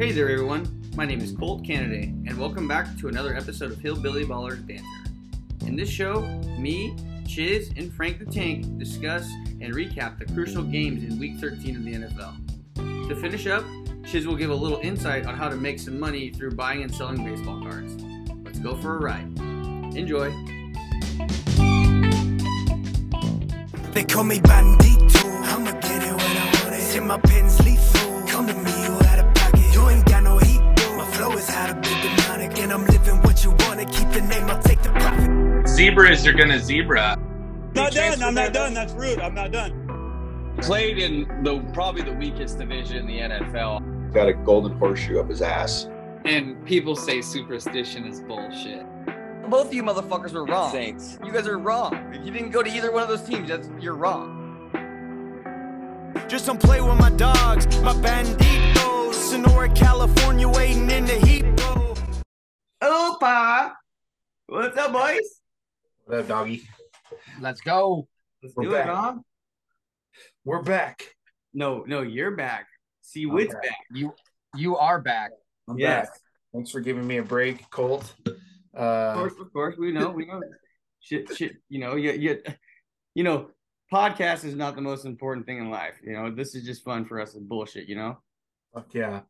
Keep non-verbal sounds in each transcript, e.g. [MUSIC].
Hey there, everyone. My name is Kolt Kennedy, and welcome back to another episode of Hillbilly Ballers Banter. In this show, me, Chiz, and Frank the Tank discuss and recap the crucial games in Week 13 of the NFL. To finish up, Chiz will give a little insight on how to make some money through buying and selling baseball cards. Let's go for a ride. Enjoy. They call me bandito. Get wanna. Keep the name, I'll take the profit. Zebras are gonna zebra. Not done. I'm not done. That's rude. I'm not done. played in the probably the weakest division in the NFL. got a golden horseshoe up his ass. And people say superstition is bullshit. Both of you motherfuckers were wrong. Saints. You guys are wrong. If you didn't go to either one of those teams, that's you're wrong. Just don't play with my dogs, my banditos. Sonora, California, waiting in the heat, bro. Opa! What's up, boys? What up, doggy? Let's go. Let's We're do it, back. Dom. We're back. No, no, you're back. See I'm Witt's back. back. You you are back. I'm Yes. back. Thanks for giving me a break, Kolt. Of Uh, course, of course, we know, we know. shit, shit. You know, you, you, you know, podcast is not the most important thing in life. You know, this is just fun for us. Is bullshit. You know. fuck yeah,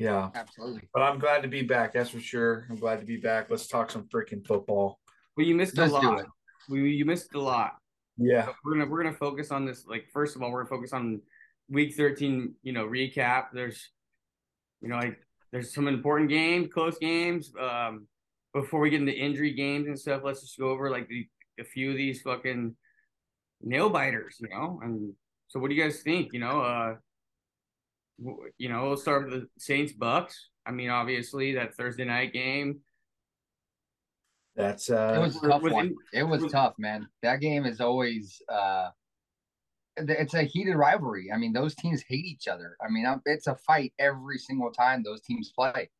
yeah. Absolutely. But I'm glad to be back. That's for sure. I'm glad to be back. Let's talk some freaking football. Well, you missed Let's a lot. We you missed a lot. Yeah, We're gonna we're gonna focus on this. Like first of all, we're gonna focus on week thirteen. You know, recap. There's, you know, like there's some important games, close games. Um, before we get into injury games and stuff, let's just go over like the a few of these fucking nail biters. You know, and so what do you guys think? You know, uh, w- you know, we'll start with the Saints Bucks. I mean, obviously that Thursday night game. that's It uh, was a tough was one. in- It was was- tough, man. That game is always uh it's a heated rivalry. I mean, those teams hate each other. I mean, it's a fight every single time those teams play.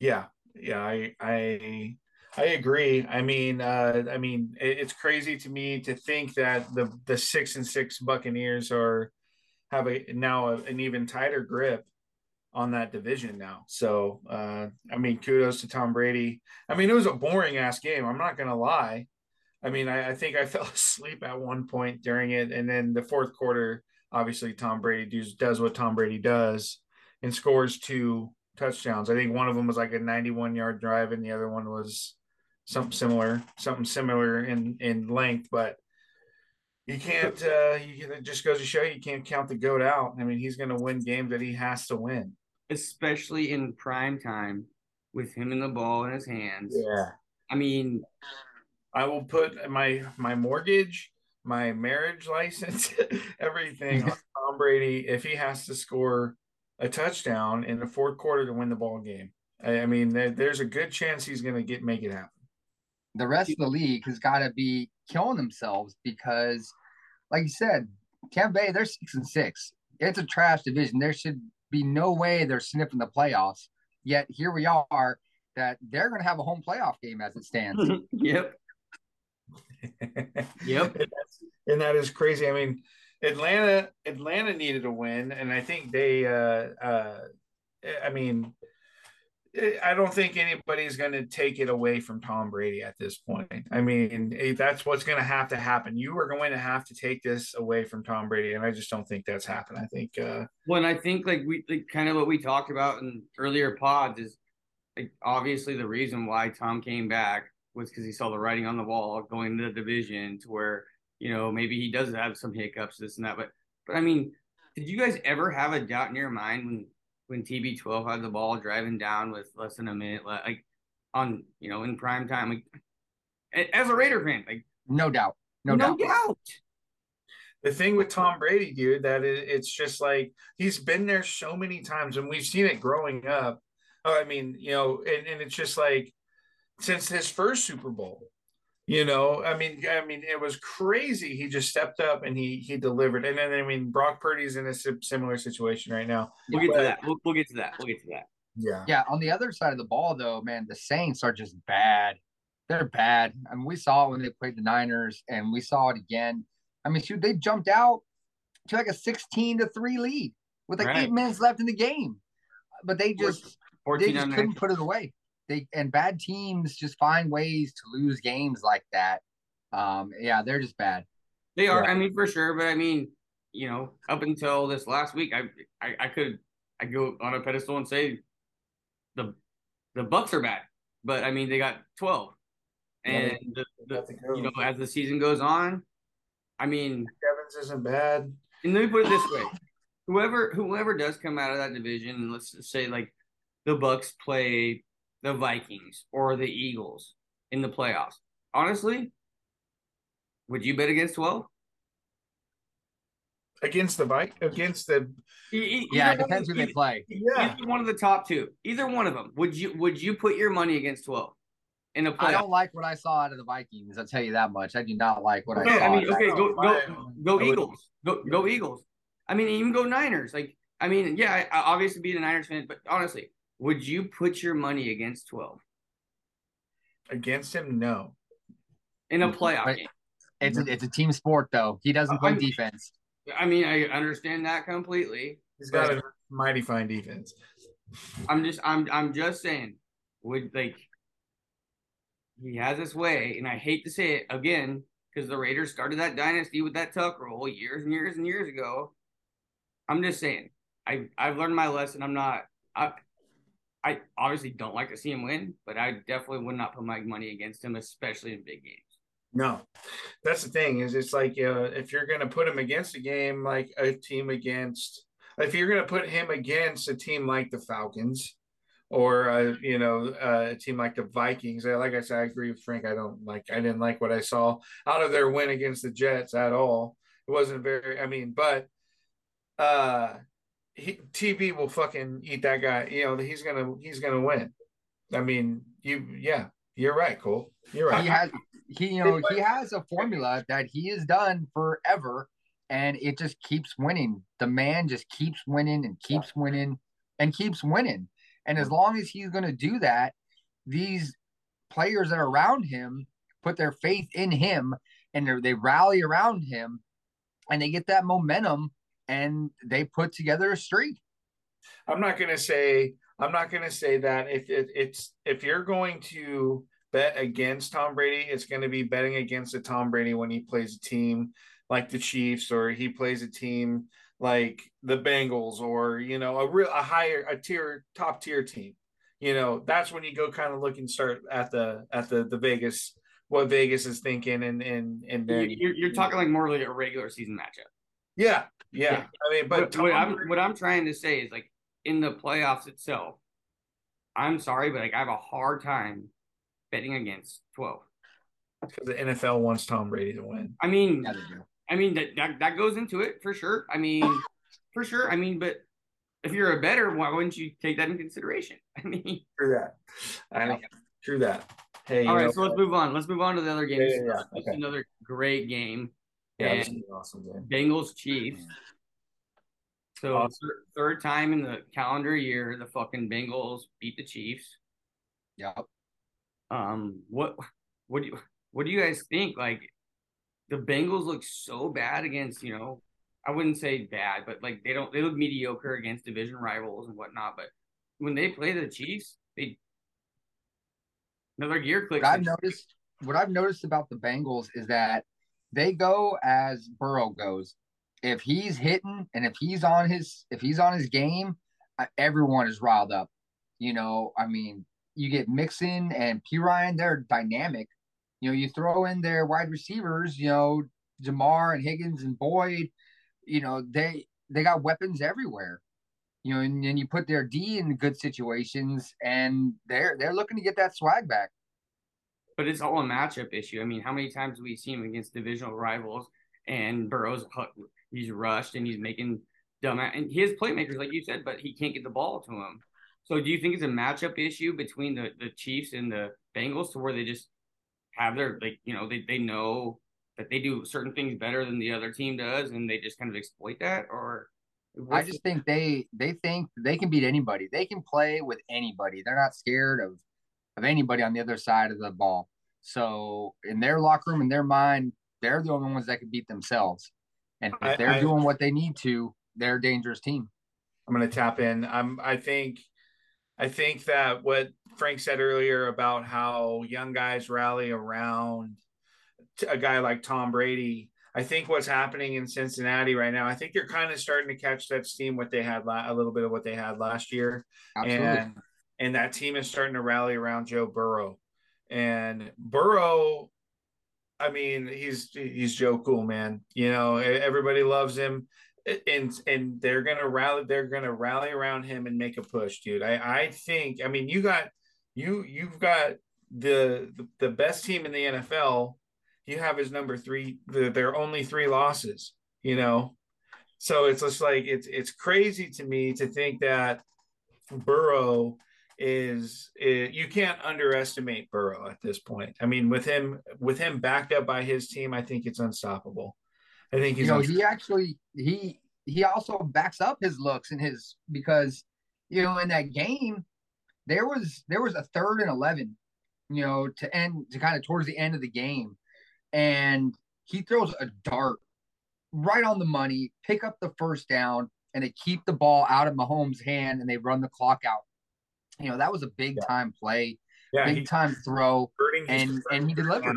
yeah, yeah. I I I agree. I mean, uh, I mean, it, it's crazy to me to think that the the six and six Buccaneers are have a now a, an even tighter grip on that division now. So, uh, I mean, kudos to Tom Brady. I mean, it was a boring ass game. I'm not gonna lie. I mean, I, I think I [LAUGHS] fell asleep at one point during it, and then the fourth quarter, obviously, Tom Brady does does what Tom Brady does and scores two touchdowns. I think one of them was like a 91 yard drive, and the other one was something similar, something similar in in length, but. You can't. Uh, you, it just goes to show you can't count the goat out. I mean, he's going to win games that he has to win. especially in prime time with him and the ball in his hands. Yeah. I mean, I will put my my mortgage, my marriage license, [LAUGHS] everything on [LAUGHS] Tom Brady if he has to score a touchdown in the fourth quarter to win the ball game. I, I mean, there, there's a good chance he's going to get make it happen. The rest of the league has got to be killing themselves because, like you said, Tampa Bay, they're six and six. It's a trash division. There should be no way they're sniffing the playoffs. Yet here we are that they're going to have a home playoff game as it stands. [LAUGHS] yep, [LAUGHS] Yep. and, that's, and that is crazy. I mean, Atlanta Atlanta needed a win, and I think they. Uh, uh, I mean, I don't think anybody's going to take it away from Tom Brady at this point. I mean, that's what's going to have to happen. You are going to have to take this away from Tom Brady, and I just don't think that's happened. I think. Uh, Well, and I think like we like kind of what we talked about in earlier pods is like obviously the reason why Tom came back was because he saw the writing on the wall going to the division to where you know maybe he does have some hiccups this and that, but but I mean, did you guys ever have a doubt in your mind when when TB12 had the ball driving down with less than a minute left, like on you know in prime time, like as a Raider fan, like No doubt. No, no, doubt. doubt. the thing with Tom Brady, dude, that it, it's just like he's been there so many times, and we've seen it growing up. Oh, I mean, you know, and, and it's just like since his first Super Bowl, you know, I mean, I mean, it was crazy. He just stepped up and he he delivered. And then I mean, Brock Purdy's in a similar situation right now. We'll get But- to that. We'll, we'll get to that. We'll get to that. Yeah, Yeah, on the other side of the ball, though, man, the Saints are just bad. They're bad. I mean, we saw it when they played the Niners, and we saw it again. I mean, shoot, they jumped out to like a 16 to 3 lead with like Right. eight minutes left in the game. but they just they just couldn't put it away. They and bad teams just find ways to lose games like that. Um, yeah, they're just bad. They are. Yeah. I mean, for sure. But I mean, you know, up until this last week, I I, I could I go on a pedestal and say the the Bucks are bad, but I mean they got twelve, and they- the, the, got to go. you know as the season goes on, I mean, Evans isn't bad. and let me put it this way: whoever whoever does come out of that division, and let's just say like the Bucks play the Vikings or the Eagles in the playoffs. Honestly, would you bet against twelve? Against the bike, against the E- Yeah, it one depends of- who they play. yeah. Either one of the top two, either one of them. Would you would you put your money against twelve in a I playoff? I don't like what I saw out of the Vikings. I'll tell you that much. I do not like what I Okay, saw. I mean, okay, that. go go go Eagles, go go Eagles. I mean, even go Niners. Like, I mean, yeah, I, I obviously be the Niners fan, but honestly, would you put your money against twelve Against him, no. in a playoff But- game? It's a, it's a team sport though. He doesn't uh, play I'm- defense. I mean, I understand that completely. He's got a mighty fine defense. I'm just I'm I'm just saying, would like he has his way, and I hate to say it again because the Raiders started that dynasty with that tuck roll years and years and years ago. I'm just saying, I I've learned my lesson. I'm not I I obviously don't like to see him win, but I definitely would not put my money against him, especially in big games. No, that's the thing is it's like uh, if you're going to put him against a game like a team against, if you're going to put him against a team like the Falcons or uh, you know uh, a team like the Vikings, like I said, I agree with Frank. I don't like, I didn't like what I saw out of their win against the Jets at all. It wasn't very, I mean, but uh, TB will fucking eat that guy. You know, he's gonna he's gonna win. I mean, you, yeah, you're right, Cole. You're right. He has he you know he has a formula that he has done forever, and it just keeps winning. The man just keeps winning and keeps winning and keeps winning. And as long as he's to do that, these players that are around him put their faith in him and they rally around him and they get that momentum and they put together a streak. I'm not gonna say I'm not gonna say that if it, it's if you're going to bet against Tom Brady, it's going to be betting against a Tom Brady when he plays a team like the Chiefs or he plays a team like the Bengals or you know a real a higher a tier top tier team. You know that's when you go kind of look and start at the at the the Vegas what Vegas is thinking and and and then You're, you're talking like more like a regular season matchup. yeah yeah, Yeah. I mean but But what Tom I'm what I'm trying to say is like in the playoffs itself, I'm sorry, but like I have a hard time betting against twelve. because the NFL wants Tom Brady to win. I mean, Yeah. I mean that, that that goes into it for sure. I mean, for sure. I mean, but if you're a better, why wouldn't you take that in consideration? [LAUGHS] I mean, True that. I know. True that. Hey, all right, know so let's move on. Let's move on to the other game. Yeah, yeah, yeah. Okay. Another great game. Yeah, awesome, man. Bengals Chiefs. So Awesome. thir- third time in the calendar year, the fucking Bengals beat the Chiefs. Yep. Um, what what do you what do you guys think? Like the Bengals look so bad against, you know, I wouldn't say bad, but like they don't they look mediocre against division rivals and whatnot. But when they play the Chiefs, they another gear click. I've noticed, what I've noticed about the Bengals is that they go as Burrow goes. If he's hitting and if he's on his if he's on his game, uh, everyone is riled up. You know, I mean, you get Mixon and Perine, they're dynamic. You know, you throw in their wide receivers, you know, Ja'Marr and Higgins and Boyd, you know, they they got weapons everywhere. You know, and then you put their D in good situations and they're they're looking to get that swag back. But it's all a matchup issue. I mean, how many times have we seen him against divisional rivals and Burrows, he's rushed and he's making dumb and he has playmakers like you said, but he can't get the ball to him. So do you think it's a matchup issue between the, the Chiefs and the Bengals to where they just have their like you know they, they know that they do certain things better than the other team does and they just kind of exploit that or I just think they they think they can beat anybody. They can play with anybody. They're not scared of of anybody on the other side of the ball. So in their locker room, in their mind, they're the only ones that can beat themselves. And if I- they're I- doing what they need to, they're a dangerous team. I'm gonna tap in. I'm I think I think that what Frank said earlier about how young guys rally around a guy like Tom Brady. I think what's happening in Cincinnati right now, I think you're kind of starting to catch that steam what they had la- a little bit of what they had last year. Absolutely. And and that team is starting to rally around Joe Burrow. And Burrow, I mean, he's he's Joe Cool, man. You know, everybody loves him. And and they're gonna rally, they're gonna rally around him and make a push, dude. I, I think, I mean, you got you you've got the the, best team in the NFL. You have his number three, the, their only three losses, you know. So it's just like it's it's crazy to me to think that Burrow is, is you can't underestimate Burrow at this point. I mean, with him with him backed up by his team, I think it's unstoppable. I think he's you know, he actually he he also backs up his looks and his because you know in that game there was there was a third and eleven, you know, to end to kind of towards the end of the game, and he throws a dart right on the money, pick up the first down, and they keep the ball out of Mahomes' hand and they run the clock out. You know, that was a big time play, yeah, big time throw. and- and he delivered.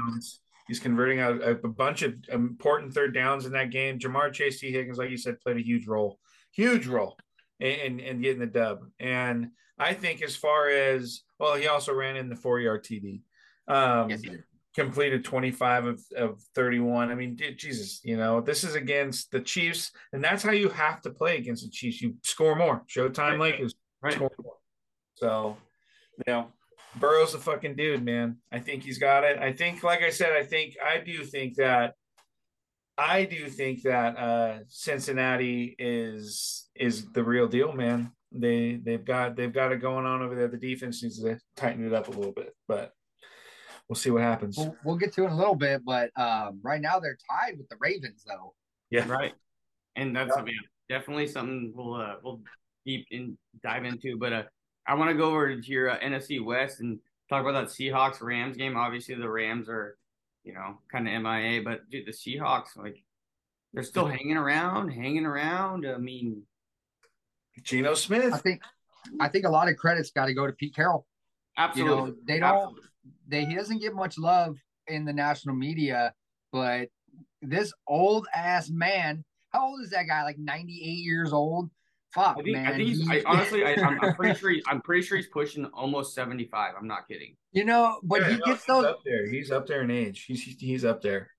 He's converting a, a, bunch of important third downs in that game. Ja'Marr Chase Tee Higgins, like you said, played a huge role, huge role in, in, in getting the dub. And I think as far as well, he also ran in the four yard TD. Um, Yes, completed 25 of, of 31. I mean, dude, Jesus, you know, this is against the Chiefs, and that's how you have to play against the Chiefs. You score more. Showtime Right. Lakers Right. score more. So, you know, Burrow's a fucking dude, man. I think he's got it. I think, like I said, I think I do think that I do think that uh Cincinnati is is the real deal, man. They they've got they've got it going on over there. The defense needs to tighten it up a little bit, but we'll see what happens. We'll, we'll get to it in a little bit, but um, right now they're tied with the Ravens, though. Yeah. Right. And that's Yeah. something definitely something we'll uh, we'll deep in dive into. But uh, I want to go over to your uh, NFC West and talk about that Seahawks Rams game. Obviously, the Rams are, you know, kind of MIA, but dude, the Seahawks like they're still hanging around, hanging around. I mean, Geno Smith. I think I think a lot of credit's got to go to Pete Carroll. You absolutely, know, they don't Absolutely. they he doesn't get much love in the national media, but this old ass man, how old is that guy? Like 98 years old? Fuck, I think, man. I think he's, I, honestly, I, I'm, I'm pretty sure. [LAUGHS] He, I'm pretty sure he's pushing almost 75. I'm not kidding. you know, but Yeah, he no, gets those up there. He's up there in age. He's he's up there.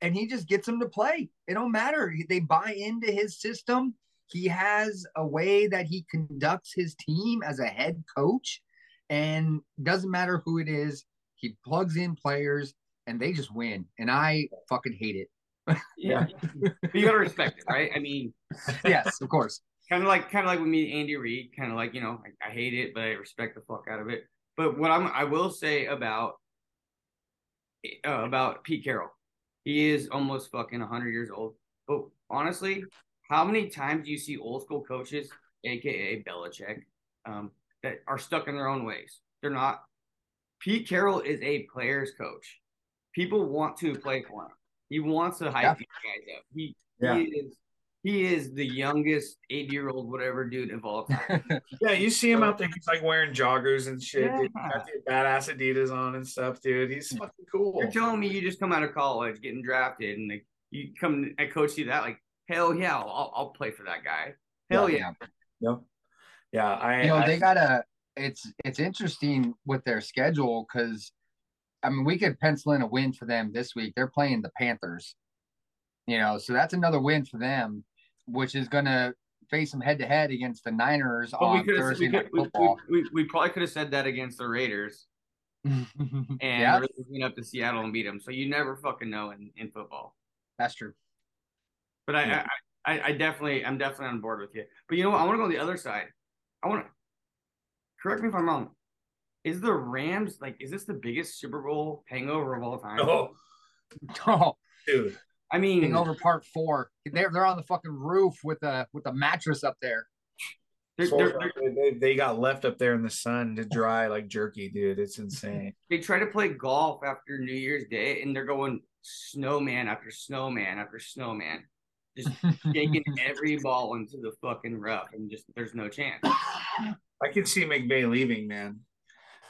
and he just gets them to play. It don't matter. They buy into his system. He has a way that he conducts his team as a head coach, and doesn't matter who it is. He plugs in players, and they just win. And I fucking hate it. [LAUGHS] Yeah, you gotta respect it, right? I mean, [LAUGHS] Yes, of course. Kind of like kind of like with me, Andy Reid. Kind of like you know, I, I hate it, but I respect the fuck out of it. But what I'm I will say about uh, about Pete Carroll, he is almost fucking 100 years old. But honestly, how many times do you see old school coaches, aka Belichick, um, that are stuck in their own ways? They're not. Pete Carroll is a player's coach. People want to play for him. He wants to hype Yeah. these guys up. He Yeah. he is he is the youngest eight year old whatever dude of all time. [LAUGHS] Yeah, you see him out there. He's like wearing joggers and shit. Dude. Got the badass Adidas on and stuff, dude. He's hmm. fucking cool. You're telling me you just come out of college, getting drafted, and like, you come and coach you that like hell yeah, I'll, I'll play for that guy. Hell yeah. Yep. Yeah, I. you know I- they gotta it's it's interesting with their schedule because i mean we could pencil in a win for them this week they're playing the panthers you know so that's another win for them which is gonna face them head to head against the niners But we on could thursday we, night could, we, football we, we, we probably could have said that against the Raiders [LAUGHS] and yeah really went up to Seattle and beat them. So you never fucking know in, in football. that's true But I, Yeah. I, I, I definitely, I'm definitely on board with you. But you know what? I want to go on the other side. I want to correct me if I'm wrong. Is the Rams like? Is this the biggest Super Bowl hangover of all time? [LAUGHS] Oh, [LAUGHS] oh dude. I mean, hangover part four they're, they're on the fucking roof with a with a mattress up there they're, they're, they're, they, they got left up there in the sun to dry like jerky, dude. It's insane. they try to play golf after New Year's Day, and they're going snowman after snowman after snowman. just [LAUGHS] taking every ball into the fucking rough, and just there's no chance. I can see McVay leaving, man.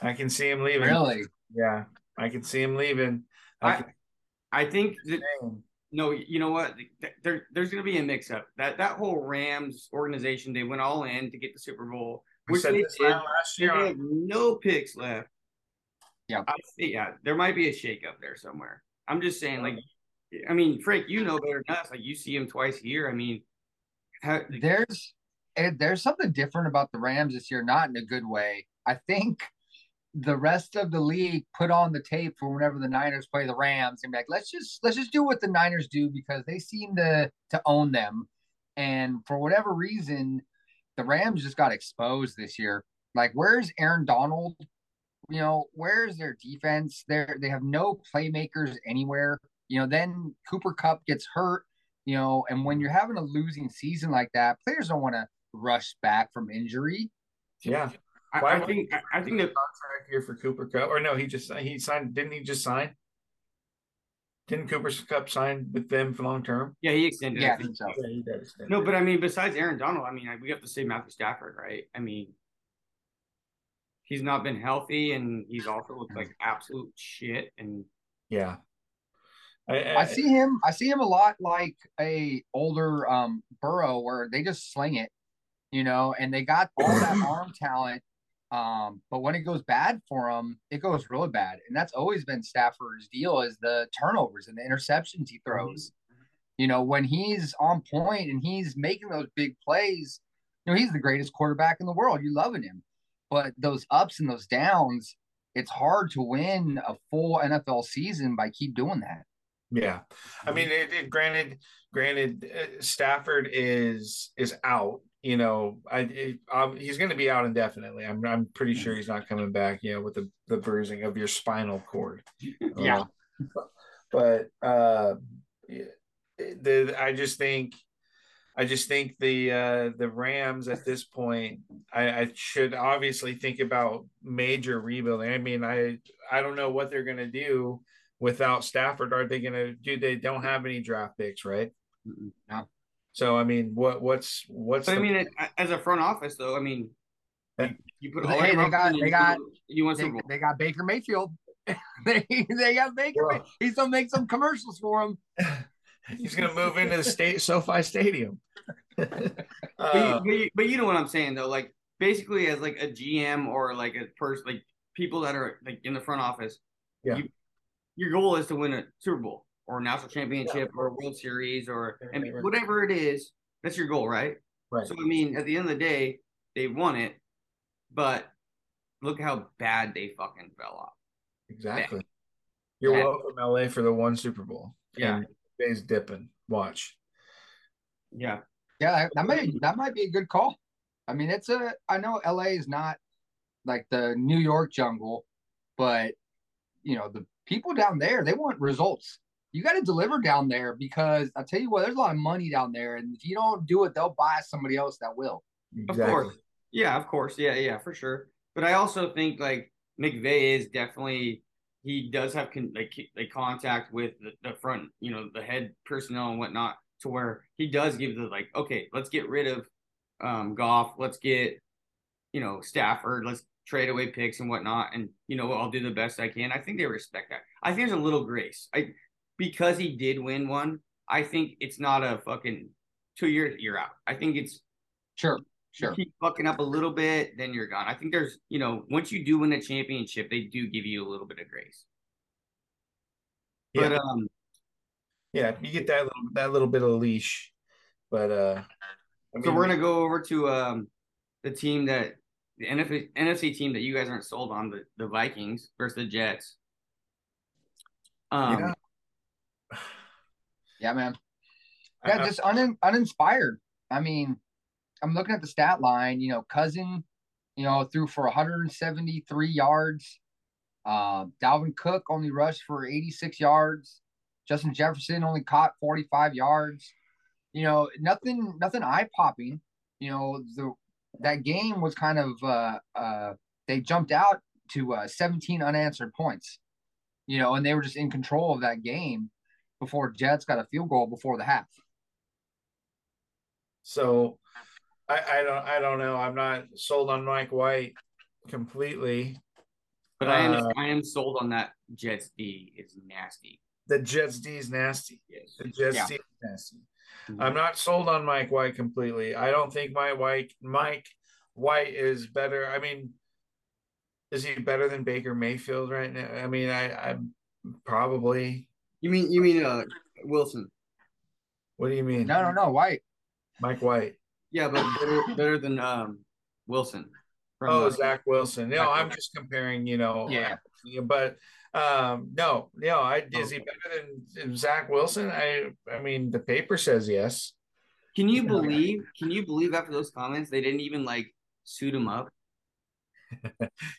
I can see him leaving. Really? Yeah, I can see him leaving. I, I can, I think that Damn. No, you know what? There, there's going to be a mix-up. That that whole Rams organization, they went all in to get the Super Bowl, we which said they this did. last year. They have no picks left. Yeah. I see. Yeah, there might be a shakeup there somewhere. I'm just saying, like, I mean, Frank, you know better than us. Like, you see him twice a year. I mean, how, there's eh, there's something different about the Rams this year, not in a good way. I think the rest of the league put on the tape for whenever the Niners play the Rams and be like, let's just let's just do what the Niners do because they seem to to own them. And for whatever reason, the Rams just got exposed this year. Like, where's Aaron Donald? You know, where's their defense? They they have no playmakers anywhere. You know, then Cooper Kupp gets hurt. You know, and when you're having a losing season like that, players don't want to rush back from injury. Yeah, I, I think, I, I think that contract here for Cooper Kupp, or no, he just he signed. Didn't he just sign? Didn't Cooper Kupp sign with them for long term? yeah, he extended. Yeah, I think. think so. Yeah, he did. extend No, it. but I mean, besides Aaron Donald, I mean, we have to say Matthew Stafford, right? I mean, he's not been healthy, and he's also looked like absolute shit. And yeah, I, I see him. I see him a lot like a older um Burrow, where they just sling it, you know, and they got all that [CLEARS THROAT] arm talent. Um, but when it goes bad for him, it goes really bad, and that's always been Stafford's deal: is the turnovers and the interceptions he throws. You know, when he's on point and he's making those big plays, you know, he's the greatest quarterback in the world. You're loving him, but those ups and those downs, it's hard to win a full NFL season by keep doing that. Yeah, I mean, it, it, granted, granted, uh, Stafford is is out. You know, I it, um, he's going to be out indefinitely. I'm I'm pretty sure he's not coming back. You know, with the the bruising of your spinal cord. [LAUGHS] Yeah. Um, but uh, the I just think. I just think the uh, the Rams at this point, I, I should obviously think about major rebuilding. I mean, I I don't know what they're gonna do without Stafford. Are they gonna do? They don't have any draft picks, right? No. So I mean, what what's what's? but I mean, it, as a front office, though, I mean, you, you put all hey, they got- they got- go- you want They, Super Bowl. they got Baker Mayfield. [LAUGHS] they, they got Baker. Well- He's gonna make some commercials for him. [LAUGHS] he's gonna move into the state SoFi Stadium. [LAUGHS] But, you, Uh, but, you, but you know what I'm saying though, like basically as like a GM or like a person, like people that are like in the front office. Yeah. You, your goal is to win a Super Bowl or a national championship or a World Series or I mean, Right, right. whatever it is. That's your goal, right? right. So I mean, at the end of the day, they won it, but look how bad they fucking fell off. Exactly. You're Yeah. welcome, LA, for the one Super Bowl. Yeah. And Bay's dipping. Watch. Yeah. Yeah, that, that might that might be a good call. I mean, it's a. I know LA is not like the New York jungle, but you know the people down there they want results. You got to deliver down there because I tell you what, there's a lot of money down there, and if you don't do it, they'll buy somebody else that will. Of course. Yeah, of course. Yeah, yeah, for sure. But I also think like McVay is definitely he does have con- like like contact with the, the front, you know, the head personnel and whatnot, to where he does give the like, okay, let's get rid of um Goff, let's get you know Stafford, let's trade away picks and whatnot, and you know I'll do the best I can. I think they respect that. I think there's a little grace. I because he did win one. I think it's not a fucking two years you're out. I think it's Sure, you sure. keep fucking up a little bit, then you're gone. I think there's, you know, once you do win a championship, they do give you a little bit of grace. But Yeah. um, Yeah, you get that little that little bit of leash. But uh I so we're gonna go over to um the team that the NFC, NFC team that you guys aren't sold on, the, the Vikings versus the Jets. Um, Yeah. [SIGHS] Yeah, man. Yeah, I- just un- uninspired. I mean, I'm looking at the stat line. You know, Cousin, you know, threw for 173 yards. Uh, Dalvin Cook only rushed for 86 yards. Justin Jefferson only caught 45 yards. You know, nothing, nothing eye popping. You know, the that game was kind of uh, uh, they jumped out to uh, 17 unanswered points. You know, and they were just in control of that game before Jets got a field goal before the half. So I, I don't I don't know. I'm not sold on Mike White completely. But I am Uh, I am sold on that Jets D is nasty. The Jets D is nasty. Yes. The Jets Yeah. D is nasty. Mhm. I'm not sold on Mike White completely. I don't think my White Mike White is better. I mean, is he better than Baker Mayfield right now? I mean, I I'm probably. You mean you mean uh Wilson? What do you mean? No, no, no. White. Mike White. Yeah, but better, better than um Wilson. Oh, uh, Zach Wilson. No, Zach I'm Wilson. just comparing. You know. Yeah. Yeah, but um no no i Oh. is he better than, than zach wilson i i mean the paper says yes Can you believe? Can you believe after those comments they didn't even like suit him up? [LAUGHS]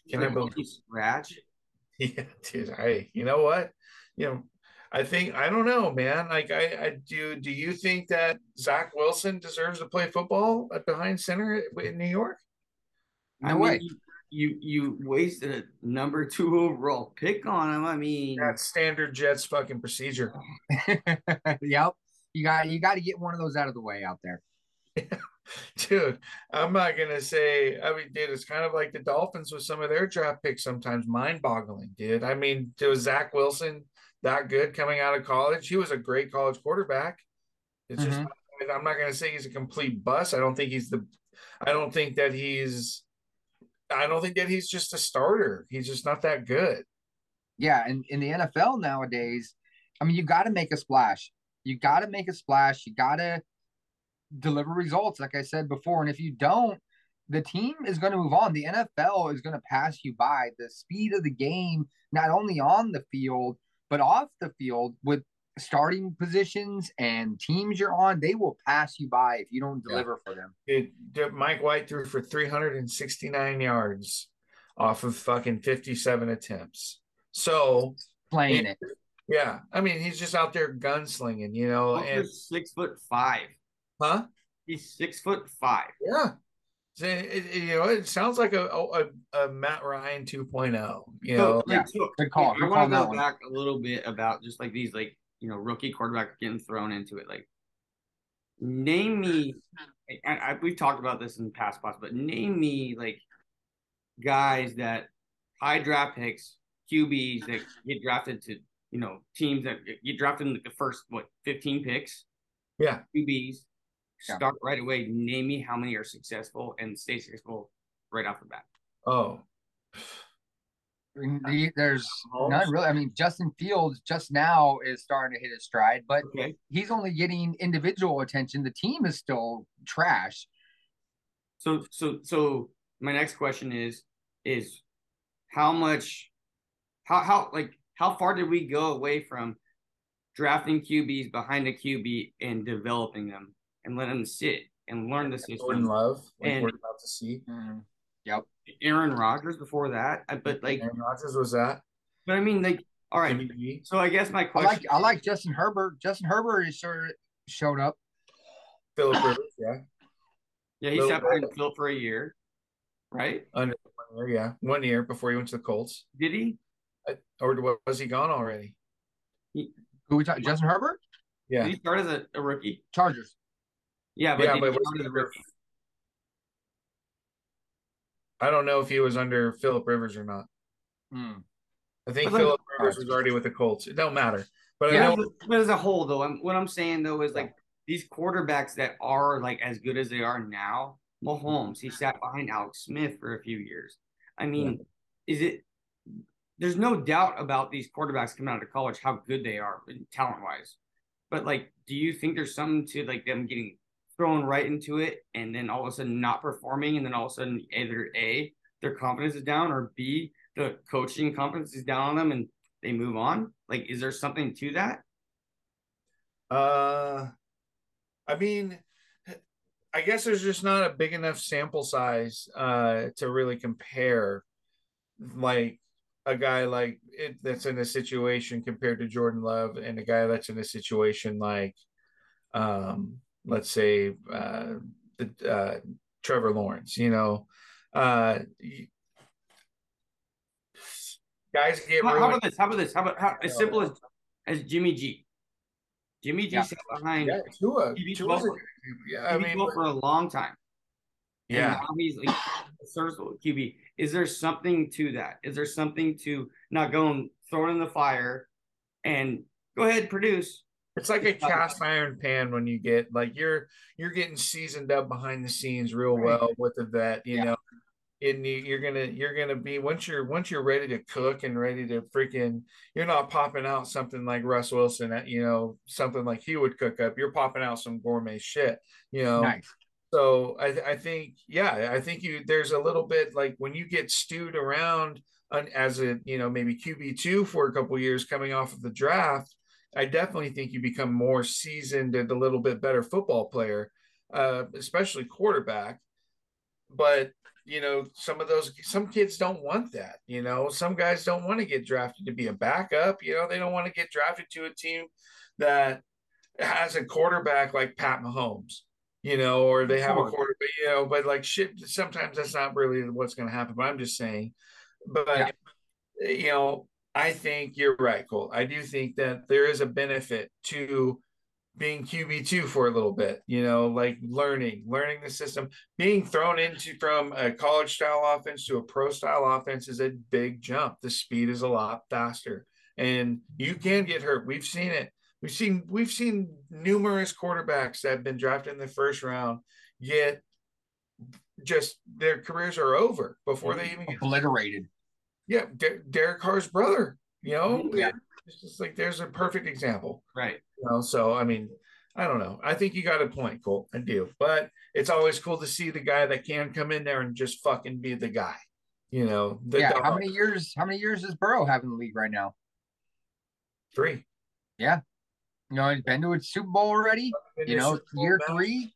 Can I Like, believe- scratch? [LAUGHS] yeah dude i you know what you know i think i don't know man like i i do do you think that zach wilson deserves to play football at behind center in new york No I mean, way. You, you you wasted a number two overall pick on him. I mean, that's standard jets fucking procedure [LAUGHS] yep. You got you got to get one of those out of the way out there. [LAUGHS] dude i'm not gonna say i mean dude it's kind of like the dolphins with some of their draft picks sometimes mind-boggling dude i mean was zach wilson that good coming out of college he was a great college quarterback it's just Mhm. i'm not gonna say he's a complete bust i don't think he's the i don't think that he's i don't think that he's just a starter he's just not that good Yeah, and in the NFL nowadays, I mean, you got to make a splash. You got to make a splash. You got to deliver results, like I said before. And if you don't, the team is going to move on. The NFL is going to pass you by. The speed of the game, not only on the field but off the field, with starting positions and teams you're on, they will pass you by if you don't Yeah. deliver for them. Dude, dude, mike white threw for 369 yards off of fucking 57 attempts so Playing it. Yeah, I mean he's just out there gunslinging, you know, and six foot five. huh? He's six foot five. Yeah, So it, it- you know, it sounds like a a, a Matt Ryan 2.0. You know, So, like, so, Good call. I Good call want to that go one. back a little bit about just like these, like you know, rookie quarterbacks getting thrown into it. Like, name me. I, I, we've talked about this in past spots, but name me like guys that high draft picks, QBs that get drafted to you know teams that get drafted in like the first what fifteen picks, yeah, QBs Yeah. start right away. Name me how many are successful and stay successful right off the bat. oh, I mean, the- There's Mahomes? none really. I mean, Justin Fields just now is starting to hit his stride, but Okay. he's only getting individual attention. The team is still trash. So so so my next question is is how much how how like how far did we go away from drafting QBs behind a QB and developing them and let him sit and learn the system. Jordan system? Love, like And- we're about to see. Mm-hmm. Yep. Aaron Rodgers before that, but like Aaron Rodgers was that. but I mean like all right. Jimmy So I guess my I question like I like Justin Herbert. Justin Herbert is sort of showed up. Philip Rivers, yeah, yeah he Little sat behind Phil for a year, right? under one year, yeah, one year before he went to the Colts, Did he? I- or was he gone already? Who we talking? Justin Herbert? Yeah, Did he started as a, a rookie? Chargers. Yeah, but yeah, but was start he as a under- I don't know if he was under Philip Rivers or not. Hmm. I think But like- Philip Rivers was already with the Colts. It don't matter, but I know but, but as a whole, though, I'm, what I'm saying though is like these quarterbacks that are like as good as they are now. Mahomes, he sat behind Alex Smith for a few years. I mean, is it? There's no doubt about these quarterbacks coming out of college how good they are talent wise, but like, do you think there's something to like them getting thrown right into it and then all of a sudden not performing and then all of a sudden either a their confidence is down or b the coaching confidence is down on them and they move on? Like, is there something to that? Uh, I mean, I guess there's just not a big enough sample size uh, to really compare, like a guy like it that's in a situation compared to Jordan Love and a guy that's in a situation like, um, let's say, uh, the uh, Trevor Lawrence. You know, uh, guys get How, how about this? How about this? How about how as simple as as Jimmy G? Jimmy G Yeah. sat behind Yeah, Tua. He beat Tua's a Buffalo. good example. Yeah, I mean, for a long time. And yeah, he's like serviceable QB. Is there something to that? Is there something to not going throw it in the fire and go ahead produce? It's like a cast iron pan when you get like you're you're getting seasoned up behind the scenes real Right. well with the vet, you Yeah. know. And you, you're gonna you're gonna be once you're once you're ready to cook and ready to freaking you're not popping out something like Russ Wilson at you know something like he would cook up. You're popping out some gourmet shit, you know. Nice. So I, I think, yeah, I think you there's a little bit like when you get stewed around as a you know maybe QB two for a couple years coming off of the draft. I definitely think you become more seasoned and a little bit better football player, uh, especially quarterback. But you know, some of those some kids don't want that. You know, some guys don't want to get drafted to be a backup. You know, they don't want to get drafted to a team that has a quarterback like Pat Mahomes you know, or they have a quarterback, you know, but like shit, sometimes that's not really what's going to happen. But I'm just saying, but Yeah. you know, I think you're right, Cole. I do think that there is a benefit to being QB two for a little bit, you know, like learning, learning the system, being thrown into from a college style offense to a pro style offense is a big jump. The speed is a lot faster, and you can get hurt. We've seen it. We've seen we've seen numerous quarterbacks that have been drafted in the first round get just their careers are over before they mm-hmm. even get Obliterated. Yeah Der- Derek Carr's brother you know mm-hmm. Yeah. it's just like there's a perfect example Right. you know so I mean I don't know I think you got a point Cole I do but it's always cool to see the guy that can come in there and just fucking be the guy you know the yeah. How many years? How many years does Burrow have in the league right now? three You know, he's been to a Super Bowl already. You know, year three,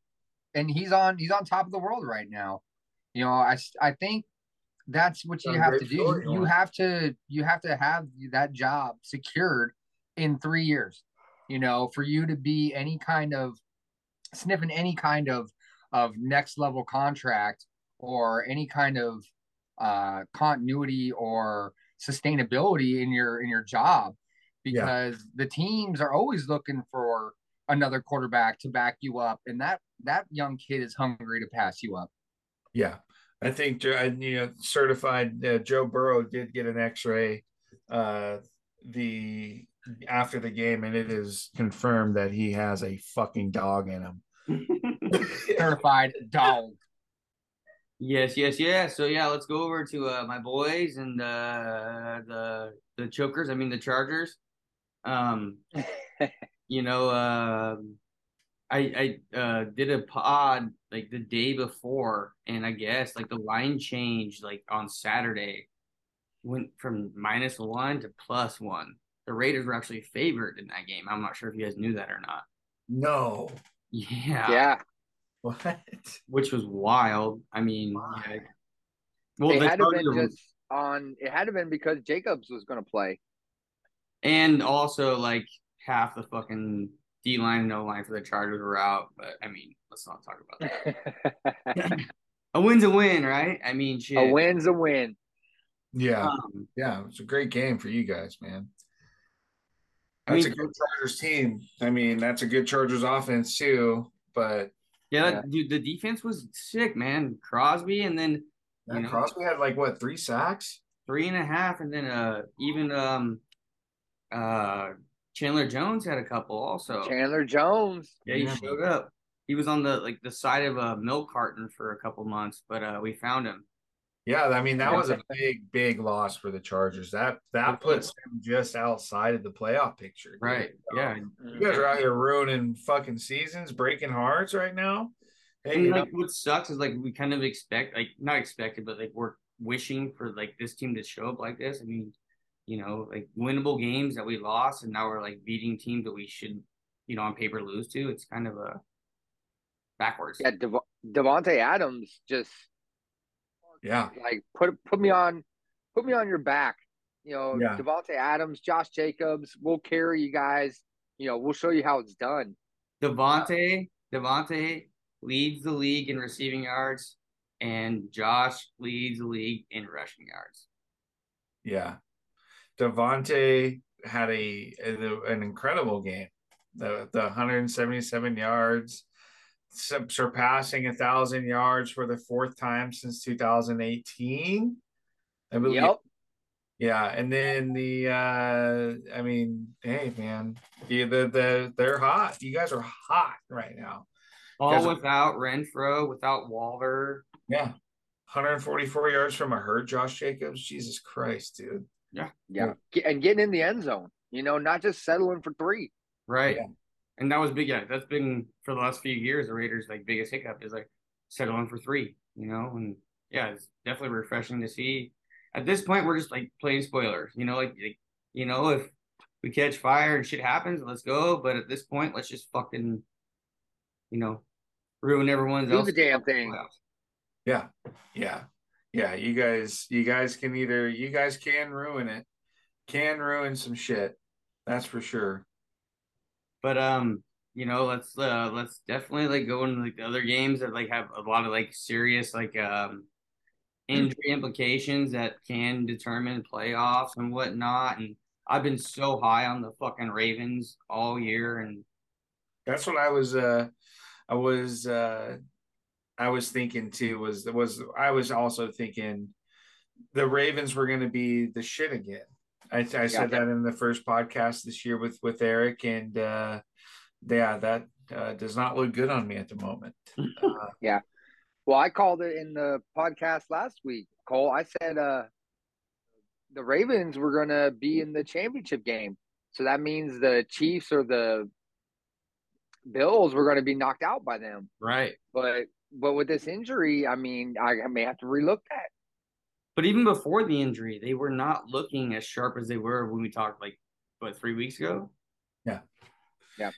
and he's on he's on top of the world right now. You know, I I think that's what you have to do. story, You, you have to you have to have that job secured in three years. You know, for you to be any kind of sniffing any kind of of next level contract or any kind of uh continuity or sustainability in your in your job Yeah. because the teams are always looking for another quarterback to back you up and that that young kid is hungry to pass you up Yeah, I think I- you know certified uh, Joe Burrow did get an X-ray uh, the after the game, and it is confirmed that he has a fucking dog in him. [LAUGHS] certified dog Yes, yes, yes. So yeah, let's go over to uh, my boys and uh, the the chokers. I mean the Chargers. Um, [LAUGHS] you know, um I I uh, did a pod like the day before, and I guess like the line changed like on Saturday, went from minus one to plus one. The Raiders were actually favored in that game. I'm not sure if you guys knew that or not. No, Yeah, Yeah, what? which was wild. I mean, Why? yeah. well, it the had to have been Chargers- just on. It had to have been because Jacobs was going to play. And also, like half the fucking D line and O line for the Chargers were out. But I mean, let's not talk about that. [LAUGHS] a win's a win, right? I mean, shit. a win's a win. Yeah, Um, yeah, it's a great game for you guys, man. I That's mean- a good Chargers team. I mean, that's a good Chargers offense too. But yeah, Yeah. dude, the defense was sick, man. Crosby, and then that You know? Crosby had like what three sacks? three and a half, and then uh, even um, uh, Chandler Jones had a couple also. Chandler Jones. yeah, he Yeah. showed up. He was on the like the side of a milk carton for a couple months, but uh, we found him. Yeah, I mean that was a big, big loss for the Chargers. That that puts them just outside of the playoff picture. dude. Right? Yeah. You guys are out here ruining fucking seasons, breaking hearts right now. Hey, And like what sucks is like we kind of expect like not expected, but like we're wishing for like this team to show up like this. I mean, you know, like winnable games that we lost, and now we're like beating teams that we should, you know, on paper lose to. It's kind of a backwards. Yeah, Dev- Davante Adams just yeah, like put put me on put me on your back. You know, Yeah. Davante Adams, Josh Jacobs, we'll carry you guys. You know, we'll show you how it's done. Davante, Davante leads the league in receiving yards, and Josh leads the league in rushing yards. yeah. Davante had a, a- an incredible game. the the 177 yards, surpassing a thousand yards for the fourth time since 2018. I believe. Yep. Yeah, and then the uh I mean, hey man, the the, the they're hot. You guys are hot right now. All without Renfrow, without Waller. Yeah. 144 yards from a hurt Josh Jacobs. Jesus Christ, dude. Yeah. Yeah. And getting in the end zone, you know, not just settling for three. Right. Yeah. And that was big. Yeah, that's been for the last few years. The Raiders' like biggest hiccup is like settling for three. You know, and yeah, it's definitely refreshing to see. At this point, we're just like playing spoilers. You know, like, like you know, if we catch fire and shit happens, let's go. But at this point, let's just fucking, you know, ruin everyone's Do else. the damn thing. Yeah. Yeah. Yeah. You guys, you guys can either you guys can ruin it. Can ruin some shit. That's for sure. But um, you know, let's uh let's definitely like go into like the other games that like have a lot of like serious like um injury implications that can determine playoffs and whatnot. And I've been so high on the fucking Ravens all year and That's what I was uh I was uh I was thinking too was was I was also thinking the Ravens were going to be the shit again. I, I said that in the first podcast this year with with Eric and uh yeah that uh, does not look good on me at the moment. [LAUGHS] Uh, yeah, Well, I called it in the podcast last week, Kolt. I said uh the Ravens were gonna be in the championship game. So that means the Chiefs or the Bills were gonna be knocked out by them. right. But but with this injury, I mean, I, I may have to relook that. But even before the injury, they were not looking as sharp as they were when we talked like what three weeks ago. Yeah, yeah.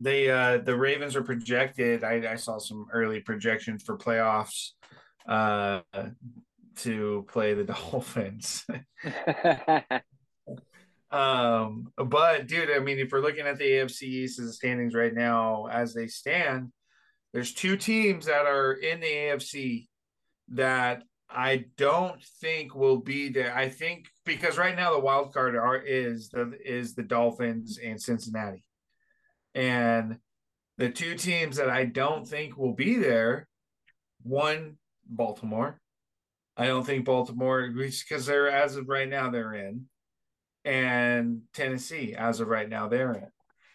They uh the Ravens are projected. I, I saw some early projections for playoffs uh to play the [LAUGHS] Dolphins. [LAUGHS] um but dude, I mean if we're looking at the AFC East as the standings right now as they stand, there's two teams that are in the AFC that I don't think will be there. I think because right now the wild card are is the is the Dolphins and Cincinnati. And the two teams that I don't think will be there, one Baltimore. I don't think Baltimore because they're as of right now they're in, and Tennessee as of right now they're in,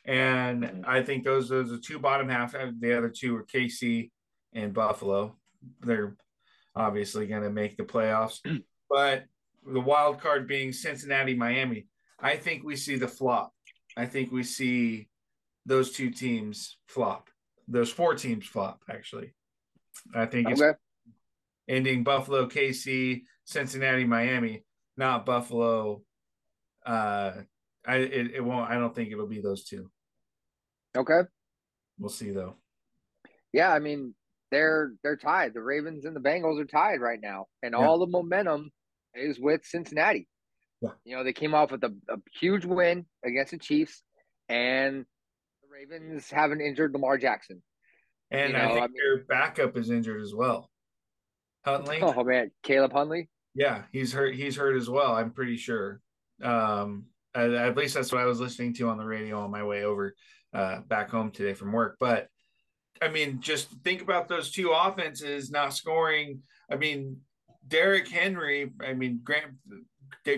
and I think those those are two bottom half. The other two are KC and Buffalo. They're obviously going to make the playoffs, [CLEARS THROAT] but the wild card being Cincinnati, Miami. I think we see the flop. I think we see those two teams flop. Those four teams flop, actually. I think it's okay. ending Buffalo, KC, Cincinnati, Miami, not Buffalo. Uh, I it, it won't. I don't think it'll be those two. Okay. We'll see though. Yeah, I mean, they're they're tied. The Ravens and the Bengals are tied right now, and Yeah. all the momentum is with Cincinnati. Yeah. You know, they came off with a, a huge win against the Chiefs, and the Ravens haven't injured Lamar Jackson. And You I think I mean- their backup is injured as well. Huntley. Oh man, Caleb Huntley. Yeah, he's hurt. He's hurt as well. I'm pretty sure. Um, at, at least that's what I was listening to on the radio on my way over uh, back home today from work. But I mean, just think about those two offenses not scoring. I mean, Derrick Henry. I mean, grant,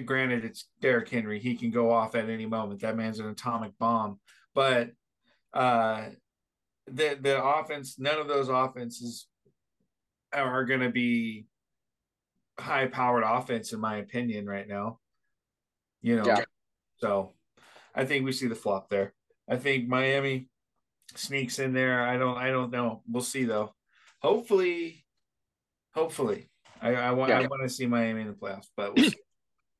granted, it's Derrick Henry. He can go off at any moment. That man's an atomic bomb. But uh, the the offense, none of those offenses are going to be high powered offense in my opinion right now. You know, Yeah. so I think we see the flop there. I think Miami sneaks in there. I don't I don't know. We'll see though. Hopefully, hopefully. I, I want I want to see Miami in the playoffs, but we'll see.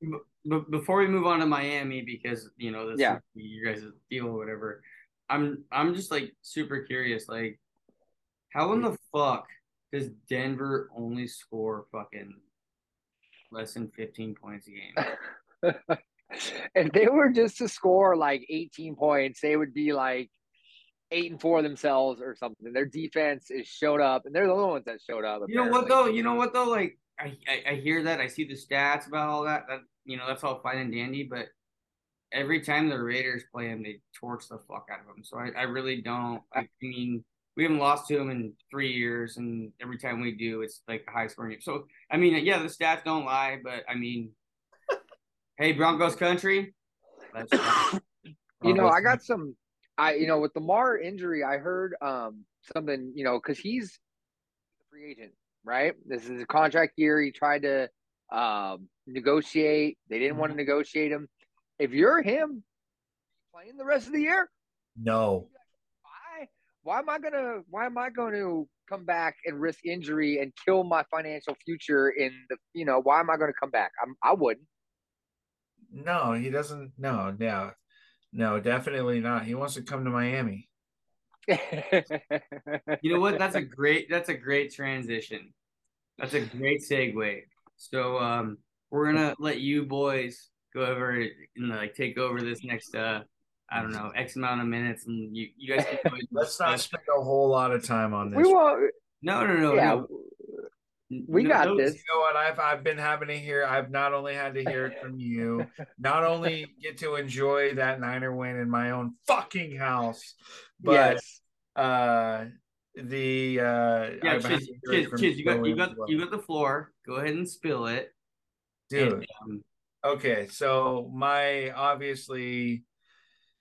[CLEARS THROAT] But before we move on to Miami, because you know this Yeah. is you guys' deal or whatever, I'm I'm just like super curious, like how in the fuck does Denver only score fucking less than 15 points a game? [LAUGHS] if they were just to score like 18 points, they would be like eight and four themselves or something. Their defense is showed up, and they're the only ones that showed up. You know what though? You know what though? Like I, I I hear that, I see the stats about all that. That you know that's all fine and dandy, but every time the Raiders play them, they torch the fuck out of them. So I, I really don't. I mean, we haven't lost to them in three years, and every time we do, it's like a high scoring. Year. So I mean, yeah, the stats don't lie, but I mean, hey, Broncos country. Let's [COUGHS] You know, I got some. I you know with the Mar injury, I heard um something. You know, because he's a free agent, right? This is a contract year. He tried to um negotiate. They didn't want to negotiate him. If you're him, playing the rest of the year, No. why? Why am I gonna? Why am I going to come back and risk injury and kill my financial future in the? You know, why am I going to come back? I'm. I wouldn't. No, he doesn't. No, no, no, definitely not. He wants to come to Miami. You know what? That's a great. That's a great transition. That's a great segue. So um, we're gonna let you boys go over and like take over this next uh, I don't know, X amount of minutes, and you you guys can go Let's not spend a whole lot of time on this. we won't. No, no, no, yeah, no. We No, got no, this. You know what? I've I've been having to hear. I've not only had to hear it from you, [LAUGHS] not only get to enjoy that Niner win in my own fucking house, but yes. uh the uh Yeah, I've had Chiz, to hear it Chiz, Chiz, you got you got well. you got the floor. Go ahead and spill it. dude. And, um, Okay, so my obviously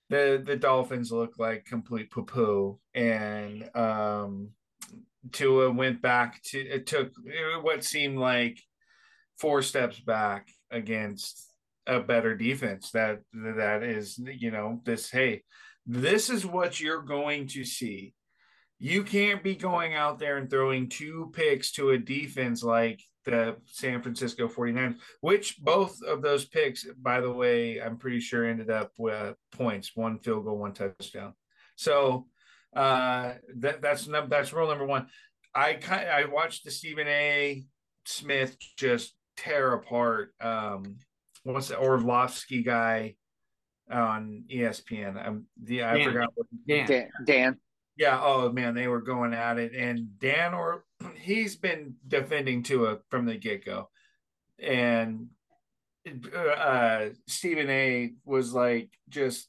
the the Dolphins look like complete poo poo, and um Tua went back to it took what seemed like four steps back against a better defense. That that is you know this hey this is what you're going to see. You can't be going out there and throwing two picks to a defense like the San Francisco 49ers which both of those picks by the way I'm pretty sure ended up with points one field goal one touchdown. So uh that that's num- that's rule number one I kind I watched the Stephen A Smith just tear apart um what's the Orlovsky guy on ESPN I'm the I Dan. forgot what Dan, Dan, Dan. yeah. Oh man, they were going at it, and Dan or [CLEARS THROAT] he's been defending Tua from the get go, and uh, Stephen A. was like just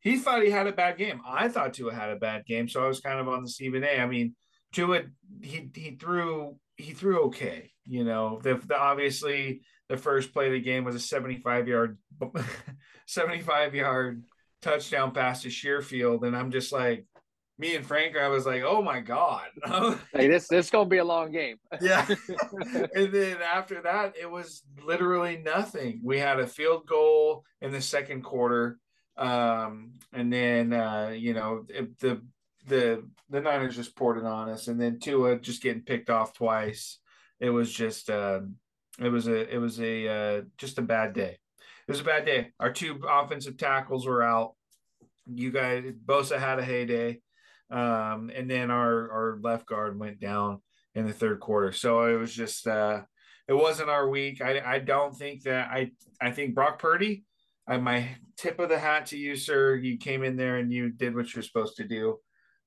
he thought he had a bad game. I thought Tua had a bad game, so I was kind of on the Stephen A. I mean, Tua he he threw he threw okay. You know, the, the obviously the first play of the game was a seventy five yard [LAUGHS] seventy five yard touchdown pass to Sherfield, and I'm just like me and Frank, I was like, oh my God. [LAUGHS] Hey, this this is gonna be a long game. [LAUGHS] yeah. and then after that, it was literally nothing. We had a field goal in the second quarter. Um, and then uh, you know, the the the Niners just poured it on us, and then Tua just getting picked off twice. It was just uh, it was a it was a uh, just a bad day. It was a bad day. Our two offensive tackles were out. You guys, Bosa had a heyday, um, and then our our left guard went down in the third quarter. So it was just uh, it wasn't our week. I I don't think that I I think Brock Purdy. My tip of the hat to you, sir. You came in there and you did what you're supposed to do.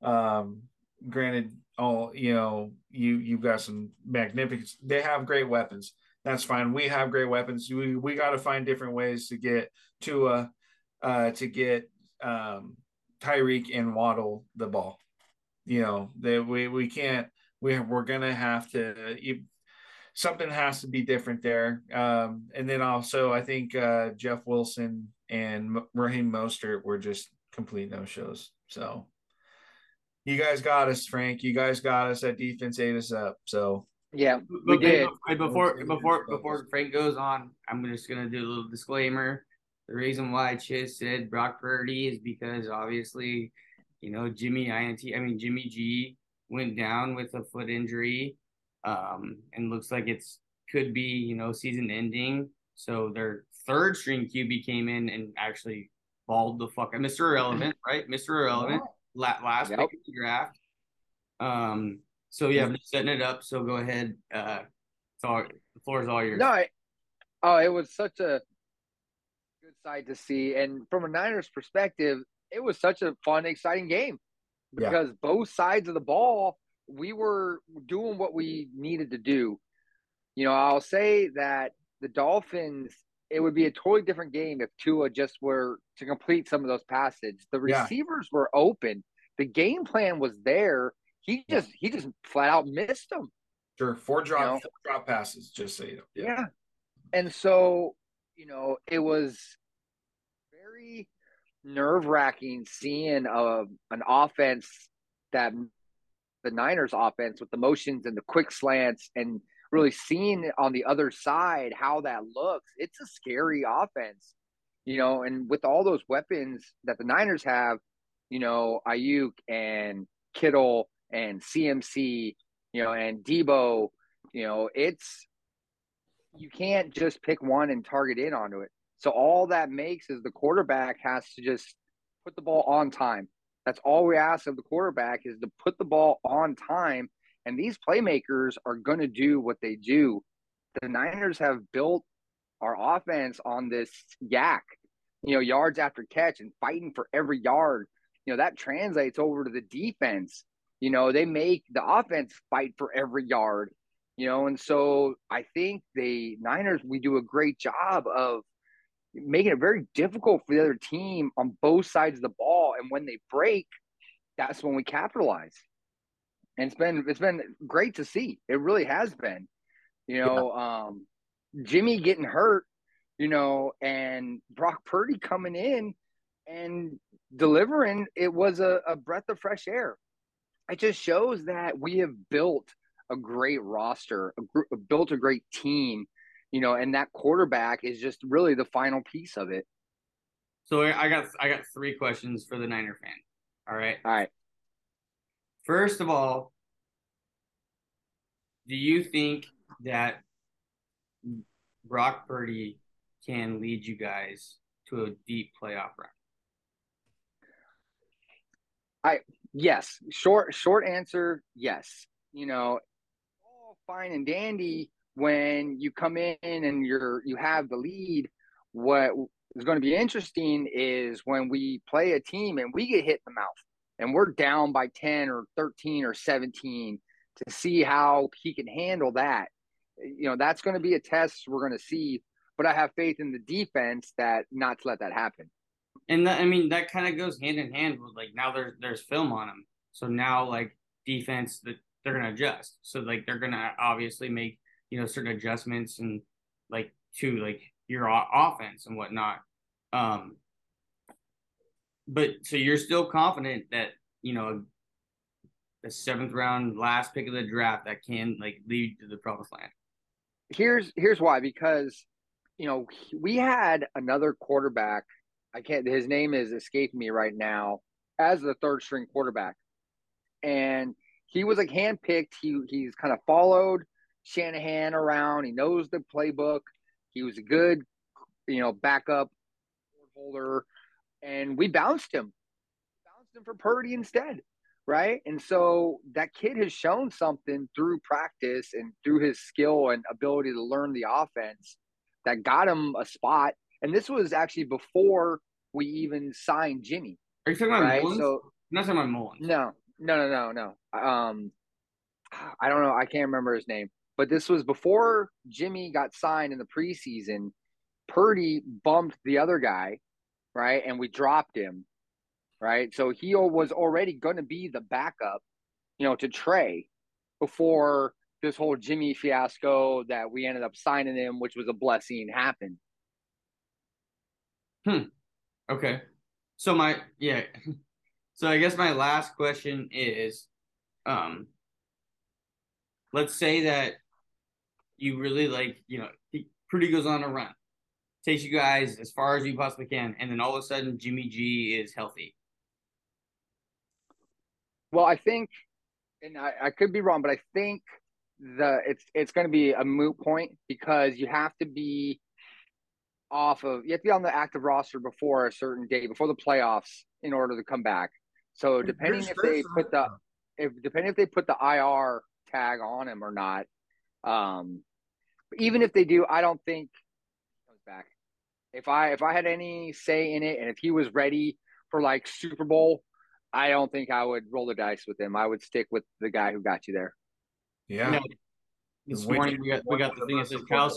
Um, granted, all you know, you you've got some magnificent. They have great weapons. That's fine. We have great weapons. We we got to find different ways to get to uh, uh to get um Tyreek and Waddle the ball. You know, that we we can't. We we're gonna have to. You, something has to be different there. Um, and then also, I think uh, Jeff Wilson and M- Raheem Mostert were just complete no shows. So you guys got us, Frank. You guys got us. That defense ate us up. So Yeah, we But- did. but Before before before Frank goes on, I'm just gonna do a little disclaimer. The reason why Chiz said Brock Purdy is because obviously, you know, Jimmy INT, I mean Jimmy G went down with a foot injury, um, and looks like it's could be you know season ending. So their third string QB came in and actually balled the fuck, out, Mr. Irrelevant, [LAUGHS] right? Mr. Irrelevant, la- last Yep. pick of the draft. Um. So yeah, I'm just setting it up. So go ahead. Uh, it's all the floor is all yours. No, I, oh, it was such a good sight to see, and from a Niners perspective, it was such a fun, exciting game Yeah. because both sides of the ball, we were doing what we needed to do. You know, I'll say that the Dolphins, it would be a totally different game if Tua just were to complete some of those passes. The Yeah. receivers were open. The game plan was there. He just he just flat out missed them. Sure, four drop You know? four drop passes. Just so you know. Yeah. And so, you know, it was very nerve wracking seeing a, an offense that the Niners offense with the motions and the quick slants and really seeing on the other side how that looks. It's a scary offense, you know, and with all those weapons that the Niners have, you know, Aiyuk and Kittle and CMC, you know, and Deebo, you know, it's you can't just pick one and target in onto it. So all that makes is the quarterback has to just put the ball on time. That's all we ask of the quarterback is to put the ball on time. And these playmakers are going to do what they do. The Niners have built our offense on this YAC, you know, yards after catch and fighting for every yard. You know, that translates over to the defense. You know, they make the offense fight for every yard you know and so i think the niners we do a great job of making it very difficult for the other team on both sides of the ball. And when they break that's when we capitalize. And it's been it's been great to see. It really has been you know um jimmy getting hurt you know and brock purdy coming in and delivering. It was a, a breath of fresh air. It just shows that we have built a great roster, a gr- built a great team, you know, and that quarterback is just really the final piece of it. So I got I got three questions for the Niner fan. All right. All right. First of all, do you think that Brock Purdy can lead you guys to a deep playoff run? I yes. Short short answer, yes. You know, all fine and dandy when you come in and you're you have the lead. What is going to be interesting is when we play a team and we get hit in the mouth and we're down by 10 or 13 or 17 to see how he can handle that. You know, that's going to be a test we're going to see, but I have faith in the defense that not to let that happen. And that, I mean that kind of goes hand in hand with like now there's there's film on them, so now like defense that they're gonna adjust. So like they're gonna obviously make you know certain adjustments and like to like your offense and whatnot. Um, but so you're still confident that you know the seventh round last pick of the draft that can like lead to the promised land. here's here's why because you know we had another quarterback i can't his name is escaping me right now as the third string quarterback and he was like handpicked he he's kind of followed shanahan around he knows the playbook he was a good you know backup holder and we bounced him bounced him for purdy instead right? And so that kid has shown something through practice and through his skill and ability to learn the offense that got him a spot. And this was actually before we even signed Jimmy, Are you talking about right? Mullens? So I'm not talking about Mullens. no, no, no, no, no. Um, I don't know. I can't remember his name, but this was before Jimmy got signed in the preseason. Purdy bumped the other guy, right? And we dropped him, right? So he was already going to be the backup, you know, to Trey before this whole Jimmy fiasco that we ended up signing him, which was a blessing, happened. Hmm. Okay. So my yeah. [LAUGHS] So I guess my last question is um let's say that you really like, you know, he Prudy goes on a run. Takes you guys as far as you possibly can and then all of a sudden Jimmy G is healthy. Well, I think, and I, I could be wrong, but I think the it's it's going to be a moot point because you have to be off of you have to be on the active roster before a certain date before the playoffs in order to come back. So depending if they put the if depending if they put the IR tag on him or not, um, even if they do, I don't think comes back. If I if I had any say in it, and if he was ready for like Super Bowl, I don't think I would roll the dice with him. I would stick with the guy who got you there. Yeah. You know, this Wait morning we got we got the thing that says Kyle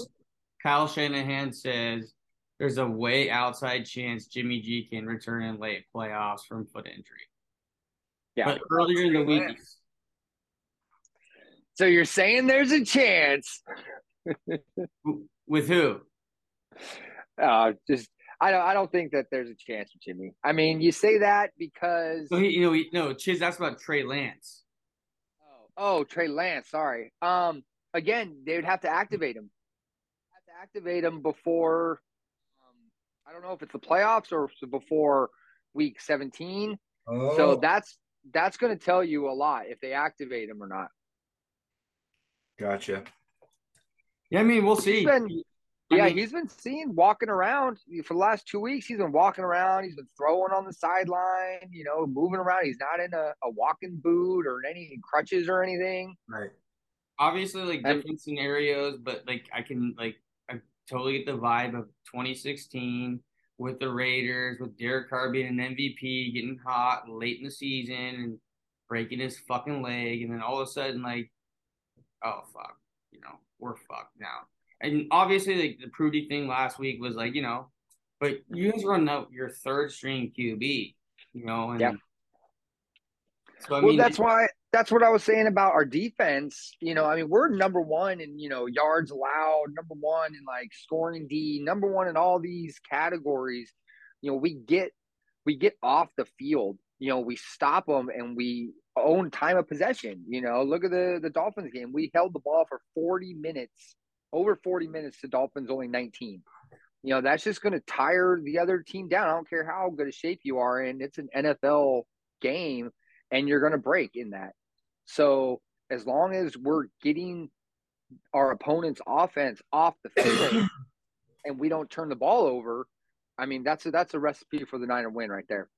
Kyle Shanahan says there's a way outside chance Jimmy G can return in late playoffs from foot injury. Yeah. But earlier in the week, So you're saying there's a chance? [LAUGHS] with who? Uh, just I don't I don't think that there's a chance with Jimmy. I mean, you say that because So he, you know, he, no, Chiz. That's about Trey Lance. oh, oh Trey Lance. Sorry. Um, again, they would have to activate him. Have to activate him before. Um, I don't know if it's the playoffs or before week 17. Oh, So that's that's going to tell you a lot if they activate him or not. gotcha. Yeah, I mean, we'll see. He's been, I yeah, mean- he's been seen walking around for the last two weeks. He's been walking around. He's been throwing on the sideline, you know, moving around. He's not in a, a walking boot or any crutches or anything. Right. obviously like And- different scenarios, but like I can like I totally get the vibe of 2016 with the Raiders, with Derek Carr being an MVP, getting hot late in the season and breaking his fucking leg, and then all of a sudden like, oh fuck, we're fucked now. And obviously like the Prudy thing last week was like you know, but you guys run out your third string QB, you know, and Yeah. So I well, mean, that's why that's what I was saying about our defense. You know, I mean, we're number one in you know yards allowed, number one in like scoring D, number one in all these categories. You know, we get we get off the field. You know, we stop them and we own time of possession. You know, look at the the Dolphins game. We held the ball for forty minutes, over forty minutes. The Dolphins only nineteen. You know, that's just going to tire the other team down. I don't care how good a shape you are in. It's an NFL game and you're going to break in that. So as long as we're getting our opponent's offense off the field [CLEARS THROAT] and we don't turn the ball over, I mean that's a, that's a recipe for the Niner win right there.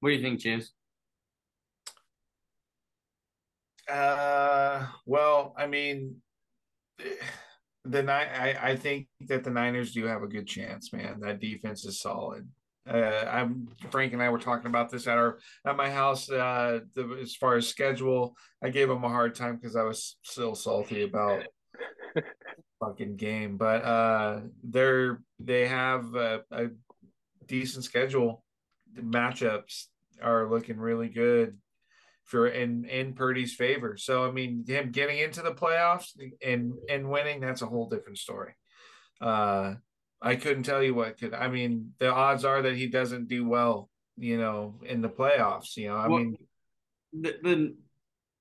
what do you think, Chiz? Uh, well, I mean, the. I I think that the Niners do have a good chance, man. That defense is solid. Uh, I'm Frank and I were talking about this at our at my house. Uh, the, as far as schedule, I gave them a hard time because I was still salty about [LAUGHS] fucking game. But uh, they're they have a, a decent schedule. The matchups are looking really good for in in Purdy's favor. So I mean, him getting into the playoffs and and winning that's a whole different story. Uh, I couldn't tell you what could. I mean, the odds are that he doesn't do well, you know, in the playoffs. You know, I Well, mean, the the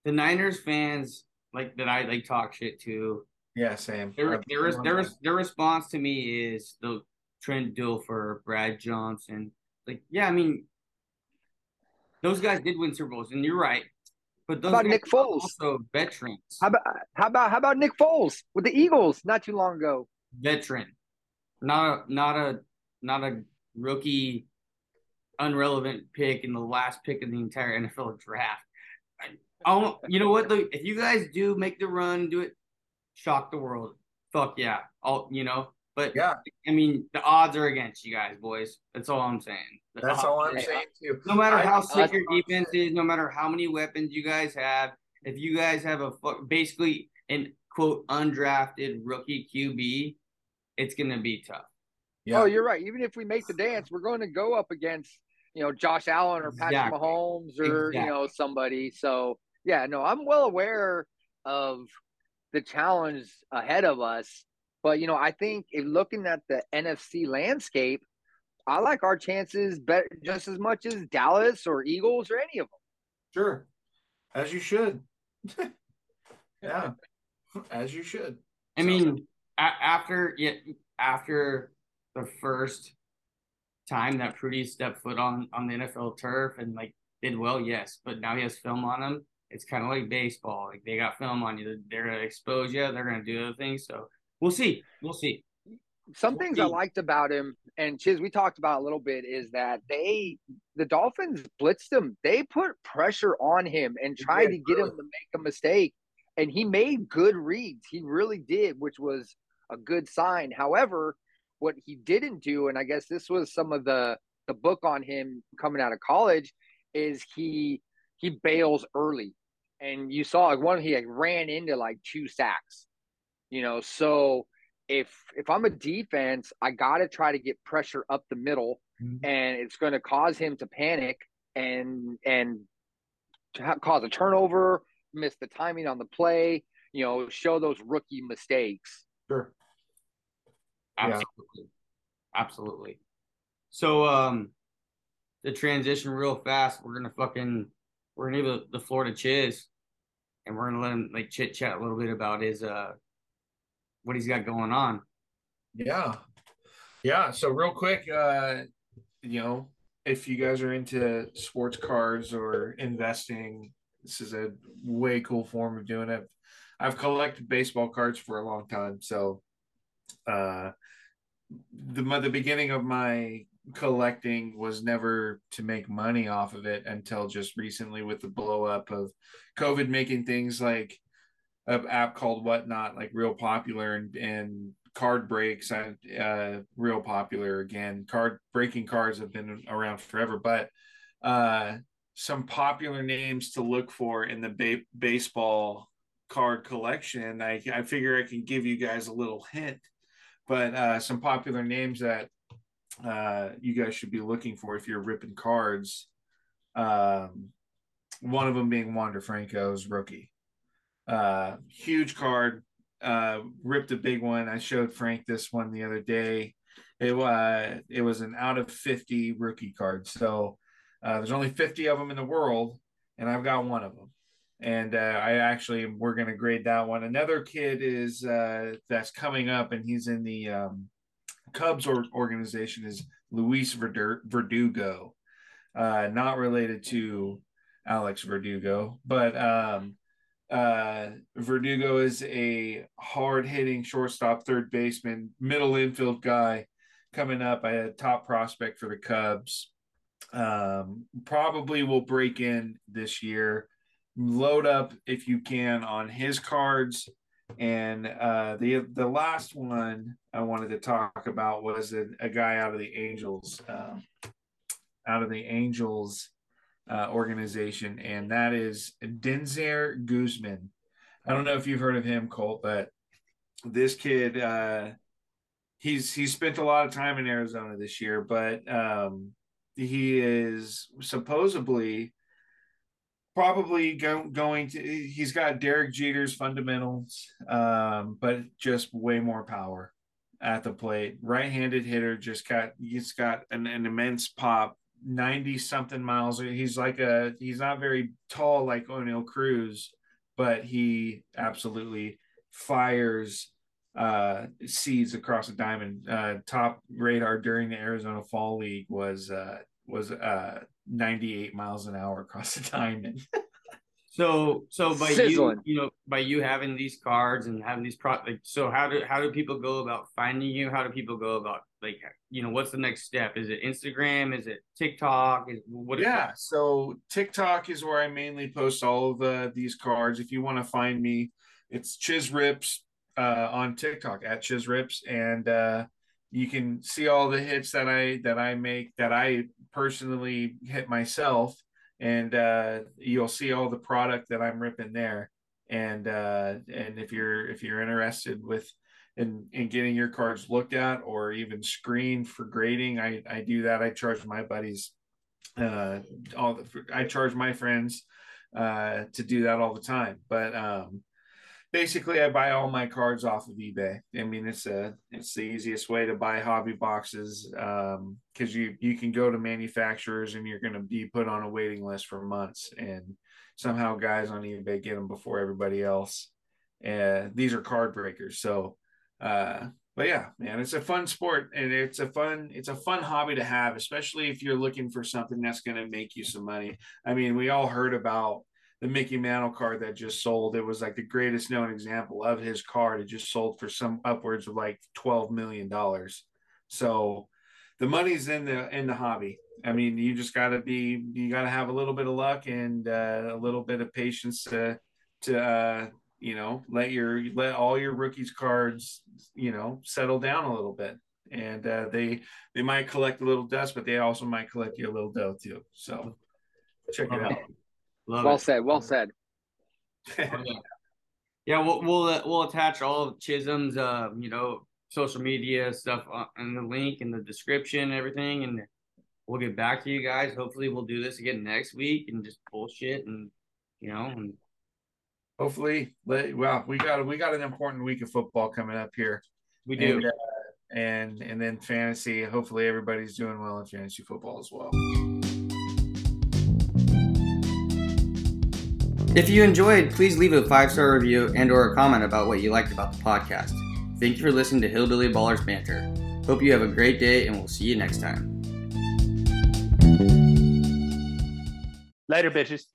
the Niners fans like that I like talk shit to. yeah, Sam. Their their their their response to me is the Trent Dilfer, Brad Johnson. Like, yeah, I mean, those guys did win Super Bowls, and you're right. But those How about Nick are Foles? also veterans, How about how about how about Nick Foles with the Eagles not too long ago? veteran, not a not a not a rookie, unrelevant pick in the last pick of the entire NFL draft. I, I you know what? Look, if you guys do make the run, do it, shock the world. Fuck yeah, all you know. But Yeah, I mean, the odds are against you guys, boys. That's all I'm saying. The that's all I'm against- saying too. No matter I- how I- sick your defense is, no matter how many weapons you guys have, if you guys have a basically an quote undrafted rookie QB, it's gonna be tough. Yeah, Oh, you're right. Even if we make the dance, we're going to go up against you know Josh Allen or Patrick Exactly. Mahomes or you know somebody. So yeah, no, I'm well aware of the challenge ahead of us. But you know, I think if looking at the NFC landscape, I like our chances better just as much as Dallas or Eagles or any of them. sure, as you should. [LAUGHS] yeah, as you should. I mean, a- after yeah, after the first time that Prudy stepped foot on on the NFL turf and like did well, yes, but now he has film on him. It's kind of like baseball. Like they got film on you. They're gonna expose you. They're gonna do other things. So we'll see. We'll see. some things I liked about him, and Chiz, we talked about a little bit, is that they, the Dolphins blitzed him. They put pressure on him and tried did, to get him to make a mistake. And he made good reads. He really did, which was a good sign. However, what he didn't do, and I guess this was some of the the book on him coming out of college, is he he bails early. And you saw like one he like ran into like two sacks. You know, so if if I'm a defense, I got to try to get pressure up the middle, Mhm. and it's going to cause him to panic and and to ha- cause a turnover, miss the timing on the play. You know, show those rookie mistakes. Sure. Yeah. Absolutely. Absolutely. So um the transition real fast, we're gonna fucking we're gonna give the, the floor to Chiz and we're gonna let him like chit chat a little bit about his uh what he's got going on. Yeah. Yeah. So real quick, uh, you know, if you guys are into sports cars or investing, this is a way cool form of doing it. I've collected baseball cards for a long time. So uh the the beginning of my collecting was never to make money off of it until just recently with the blow up of COVID making things like an app called Whatnot like real popular and and card breaks uh, uh real popular again. Card breaking cards have been around forever, but uh some popular names to look for in the ba- baseball card collection. I I figure I can give you guys a little hint, but uh some popular names that uh you guys should be looking for if you're ripping cards. Um one of them being Wander Franco's rookie. Uh huge card, uh ripped a big one. I showed Frank this one the other day. It was it was an out of 50 rookie card. So uh, there's only 50 of them in the world, and I've got one of them. And uh, I actually we're to grade that one. Another kid is uh, that's coming up, and he's in the um, Cubs or- organization is Luis Verdugo, uh, not related to Alex Verdugo, but um, uh, Verdugo is a hard hitting shortstop, third baseman, middle infield guy coming up. A top prospect for the Cubs um, probably will break in this year. Load up if you can on his cards. And uh, the the last one I wanted to talk about was a, a guy out of the Angels, um, out of the Angels uh, organization, and that is Denzer Guzman. I don't know if you've heard of him, Kolt, but this kid, uh, he's he's spent a lot of time in Arizona this year, but um, he is supposedly probably go, going to he's got Derek Jeter's fundamentals um but just way more power at the plate right-handed hitter just got he's got an, an immense pop 90 something miles he's like a he's not very tall like Oneil Cruz but he absolutely fires uh seeds across the diamond uh top radar during the Arizona Fall League was uh was uh 98 miles an hour across the diamond. [LAUGHS] So so by Sizzling. you you know by you having these cards and having these pro like so how do how do people go about finding you? How do people go about like you know what's the next step? Is it Instagram? Is it TikTok? Is what is yeah, that? so TikTok is where I mainly post all of uh, these cards. If you want to find me, it's Chiz Rips uh, on TikTok at Chiz Rips, and uh, you can see all the hits that I that I make that I personally hit myself, and uh, you'll see all the product that I'm ripping there. And uh, and if you're if you're interested with in in getting your cards looked at or even screened for grading, I I do that. I charge my buddies uh all the, I charge my friends uh to do that all the time. But um basically I buy all my cards off of eBay. I mean it's a it's the easiest way to buy hobby boxes um cuz you you can go to manufacturers and you're going to be put on a waiting list for months and somehow guys on eBay get them before everybody else. And these are card breakers. So uh but yeah, man, it's a fun sport and it's a fun it's a fun hobby to have, especially if you're looking for something that's going to make you some money. I mean, we all heard about the Mickey Mantle card that just sold. It was like the greatest known example of his card. It just sold for some upwards of like 12 million dollars. So the money's in the in the hobby. I mean, you just got to be you got to have a little bit of luck and uh, a little bit of patience to to uh, you know let your let all your rookies cards you know settle down a little bit and uh, they they might collect a little dust but they also might collect you a little dough too so check it out Love Well it. said. Well said. Yeah. Yeah, we'll we'll uh, we'll attach all of Chisholm's uh you know social media stuff and the link in the description, everything, and we'll get back to you guys. Hopefully, we'll do this again next week and just bullshit and you know and hopefully well we got we got an important week of football coming up here. We do. And, uh, and and then fantasy hopefully everybody's doing well in fantasy football as well. If you enjoyed please leave a five star review and or a comment about what you liked about the podcast. Thank you for listening to hillbilly ballers banter. Hope you have a great day and we'll see you next time. Later bitches